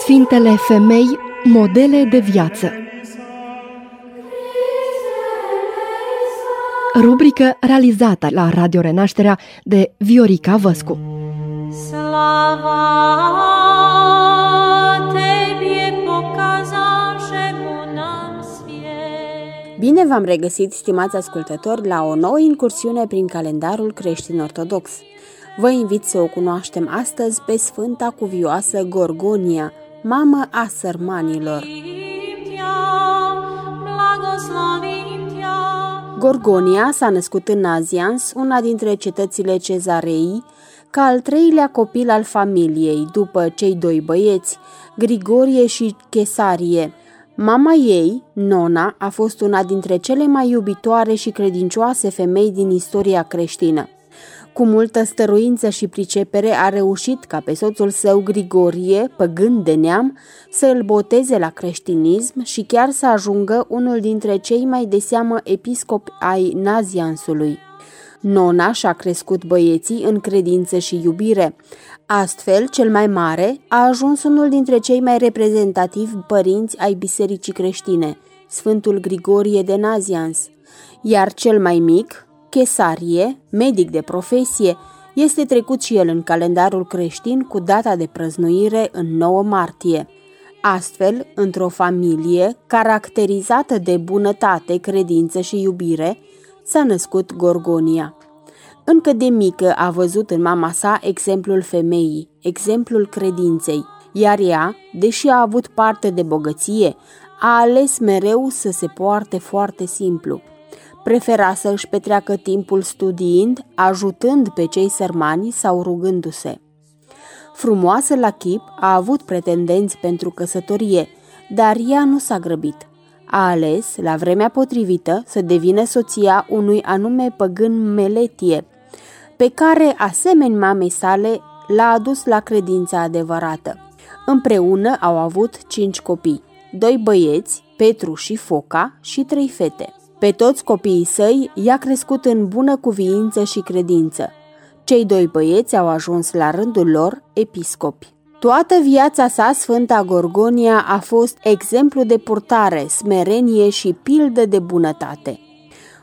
Sfintele femei, modele de viață. Rubrică realizată la Radio Renașterea de Viorica Văscu. Slava Bine v-am regăsit, stimați ascultători, la o nouă incursiune prin calendarul creștin-ortodox. Vă invit să o cunoaștem astăzi pe Sfânta Cuvioasă Gorgonia, mamă a sărmanilor. Gorgonia s-a născut în Nazians, una dintre cetățile cezarei, ca al treilea copil al familiei, după cei doi băieți, Grigorie și Chesarie. Mama ei, Nona, a fost una dintre cele mai iubitoare și credincioase femei din istoria creștină. Cu multă stăruință și pricepere a reușit ca pe soțul său Grigorie, păgând de neam, să îl boteze la creștinism și chiar să ajungă unul dintre cei mai de seamă episcopi ai Naziansului. Nona și-a crescut băieții în credință și iubire. Astfel, cel mai mare a ajuns unul dintre cei mai reprezentativi părinți ai bisericii creștine, Sfântul Grigorie de Nazians, iar cel mai mic, Chesarie, medic de profesie, este trecut și el în calendarul creștin cu data de prăznuire în 9 martie. Astfel, într-o familie caracterizată de bunătate, credință și iubire, s-a născut Gorgonia. Încă de mică a văzut în mama sa exemplul femeii, exemplul credinței, iar ea, deși a avut parte de bogăție, a ales mereu să se poarte foarte simplu. Prefera să își petreacă timpul studiind, ajutând pe cei sărmani sau rugându-se. Frumoasă la chip, a avut pretendenți pentru căsătorie, dar ea nu s-a grăbit. A ales, la vremea potrivită, să devină soția unui anume păgân Meletie, pe care, asemeni mamei sale, l-a adus la credința adevărată. Împreună au avut cinci copii, doi băieți, Petru și Foca, și trei fete. Pe toți copiii săi i-a crescut în bună cuviință și credință. Cei doi băieți au ajuns la rândul lor episcopi. Toată viața sa, Sfânta Gorgonia a fost exemplu de purtare, smerenie și pildă de bunătate.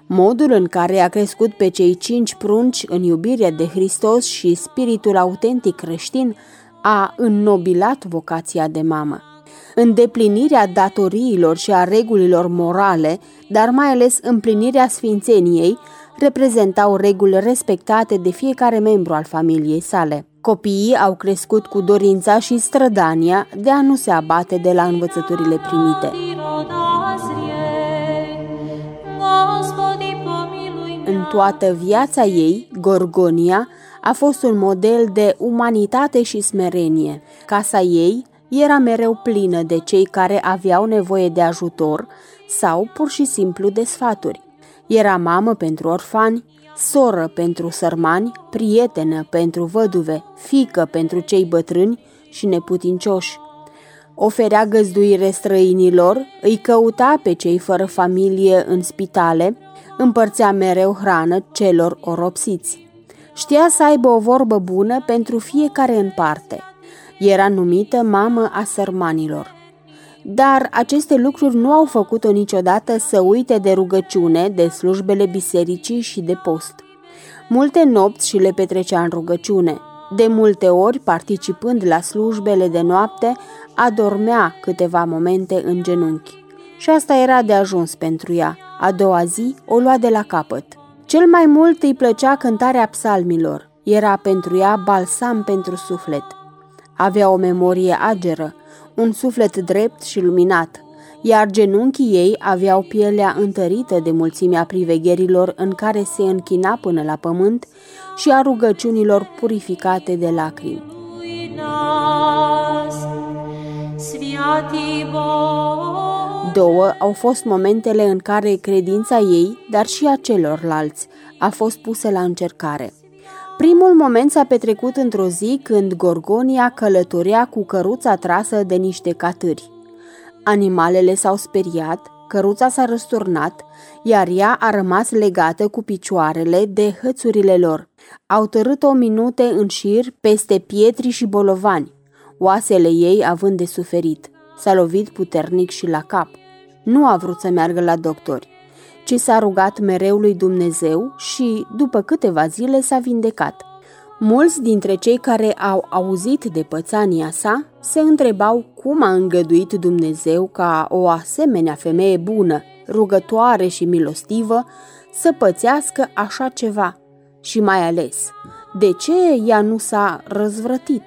Modul în care a crescut pe cei cinci prunci în iubirea de Hristos și spiritul autentic creștin a înnobilat vocația de mamă. Îndeplinirea datoriilor și a regulilor morale, dar mai ales împlinirea sfințeniei, reprezentau reguli respectate de fiecare membru al familiei sale. Copiii au crescut cu dorința și strădania de a nu se abate de la învățăturile primite. În toată viața ei, Gorgonia a fost un model de umanitate și smerenie. Casa ei era mereu plină de cei care aveau nevoie de ajutor sau pur și simplu de sfaturi. Era mamă pentru orfani, soră pentru sărmani, prietenă pentru văduve, fică pentru cei bătrâni și neputincioși. Oferea găzduire străinilor, îi căuta pe cei fără familie în spitale, împărțea mereu hrană celor oropsiți. Știa să aibă o vorbă bună pentru fiecare în parte. Era numită mamă a sărmanilor. Dar aceste lucruri nu au făcut-o niciodată să uite de rugăciune, de slujbele bisericii și de post. Multe nopți și le petrecea în rugăciune. De multe ori, participând la slujbele de noapte, adormea câteva momente în genunchi. Și asta era de ajuns pentru ea. A doua zi o lua de la capăt. Cel mai mult îi plăcea cântarea psalmilor. Era pentru ea balsam pentru suflet. Avea o memorie ageră, un suflet drept și luminat, iar genunchii ei aveau pielea întărită de mulțimea privegherilor în care se închina până la pământ și a rugăciunilor purificate de lacrimi. Două au fost momentele în care credința ei, dar și a celorlalți, a fost pusă la încercare. Primul moment s-a petrecut într-o zi când Gorgonia călătorea cu căruța trasă de niște catâri. Animalele s-au speriat, căruța s-a răsturnat, iar ea a rămas legată cu picioarele de hățurile lor. Au tărât-o minute în șir peste pietri și bolovani, oasele ei având de suferit. S-a lovit puternic și la cap. Nu a vrut să meargă la doctori, ci s-a rugat mereu lui Dumnezeu și, după câteva zile, s-a vindecat. Mulți dintre cei care au auzit de pățania sa se întrebau cum a îngăduit Dumnezeu ca o asemenea femeie bună, rugătoare și milostivă să pățească așa ceva și mai ales, de ce ea nu s-a răzvrătit?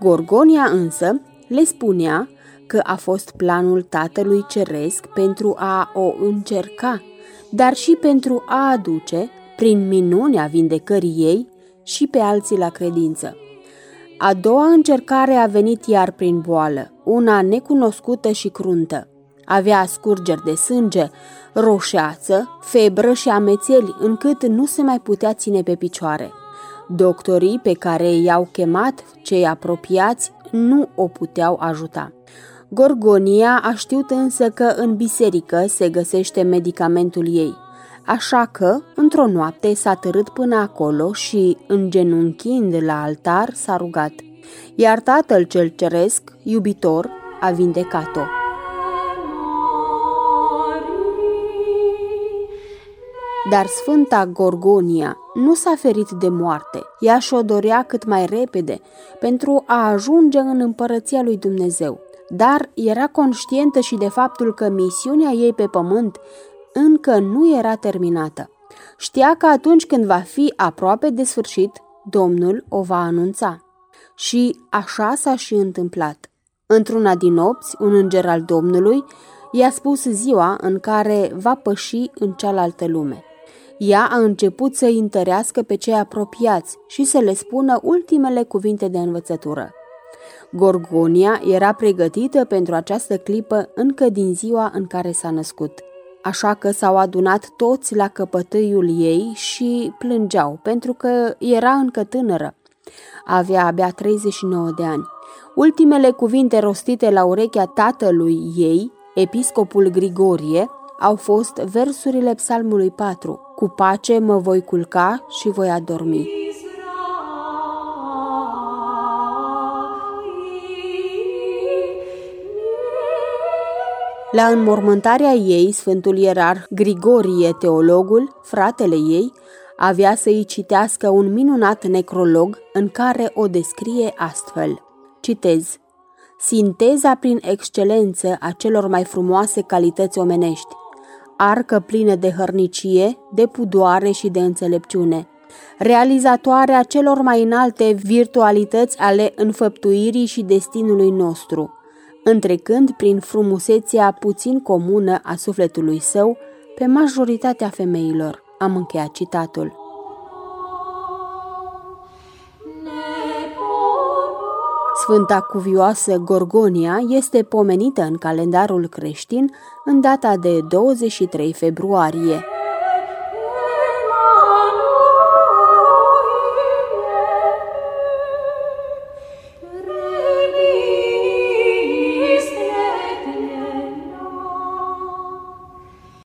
Gorgonia însă le spunea că a fost planul Tatălui Ceresc pentru a o încerca, dar și pentru a aduce, prin minunea vindecării ei, și pe alții la credință. A doua încercare a venit iar prin boală, una necunoscută și cruntă. Avea scurgeri de sânge, roșeață, febră și amețeli, încât nu se mai putea ține pe picioare. Doctorii pe care i-au chemat cei apropiați nu o puteau ajuta. Gorgonia a știut însă că în biserică se găsește medicamentul ei. Așa că, într-o noapte, s-a târât până acolo și, îngenunchind la altar, s-a rugat. Iar tatăl cel ceresc, iubitor, a vindecat-o. Dar Sfânta Gorgonia nu s-a ferit de moarte. Ea și-o dorea cât mai repede pentru a ajunge în împărăția lui Dumnezeu. Dar era conștientă și de faptul că misiunea ei pe pământ încă nu era terminată. Știa că atunci când va fi aproape de sfârșit, Domnul o va anunța. Și așa s-a și întâmplat. Într-una din nopți, un înger al Domnului i-a spus ziua în care va păși în cealaltă lume. Ea a început să îi întărească pe cei apropiați și să le spună ultimele cuvinte de învățătură. Gorgonia era pregătită pentru această clipă încă din ziua în care s-a născut așa că s-au adunat toți la căpătâiul ei și plângeau, pentru că era încă tânără. Avea abia 39 de ani. Ultimele cuvinte rostite la urechea tatălui ei, episcopul Grigorie, au fost versurile psalmului 4. Cu pace mă voi culca și voi adormi. La înmormântarea ei, Sfântul Ierarh Grigorie, teologul, fratele ei, avea să îi citească un minunat necrolog în care o descrie astfel. Citez. Sinteza prin excelență a celor mai frumoase calități omenești, arcă plină de hărnicie, de pudoare și de înțelepciune, realizatoarea celor mai înalte virtualități ale înfăptuirii și destinului nostru, întrecând prin frumusețea puțin comună a sufletului său pe majoritatea femeilor. Am încheiat citatul. Sfânta cuvioasă Gorgonia este pomenită în calendarul creștin în data de 23 februarie.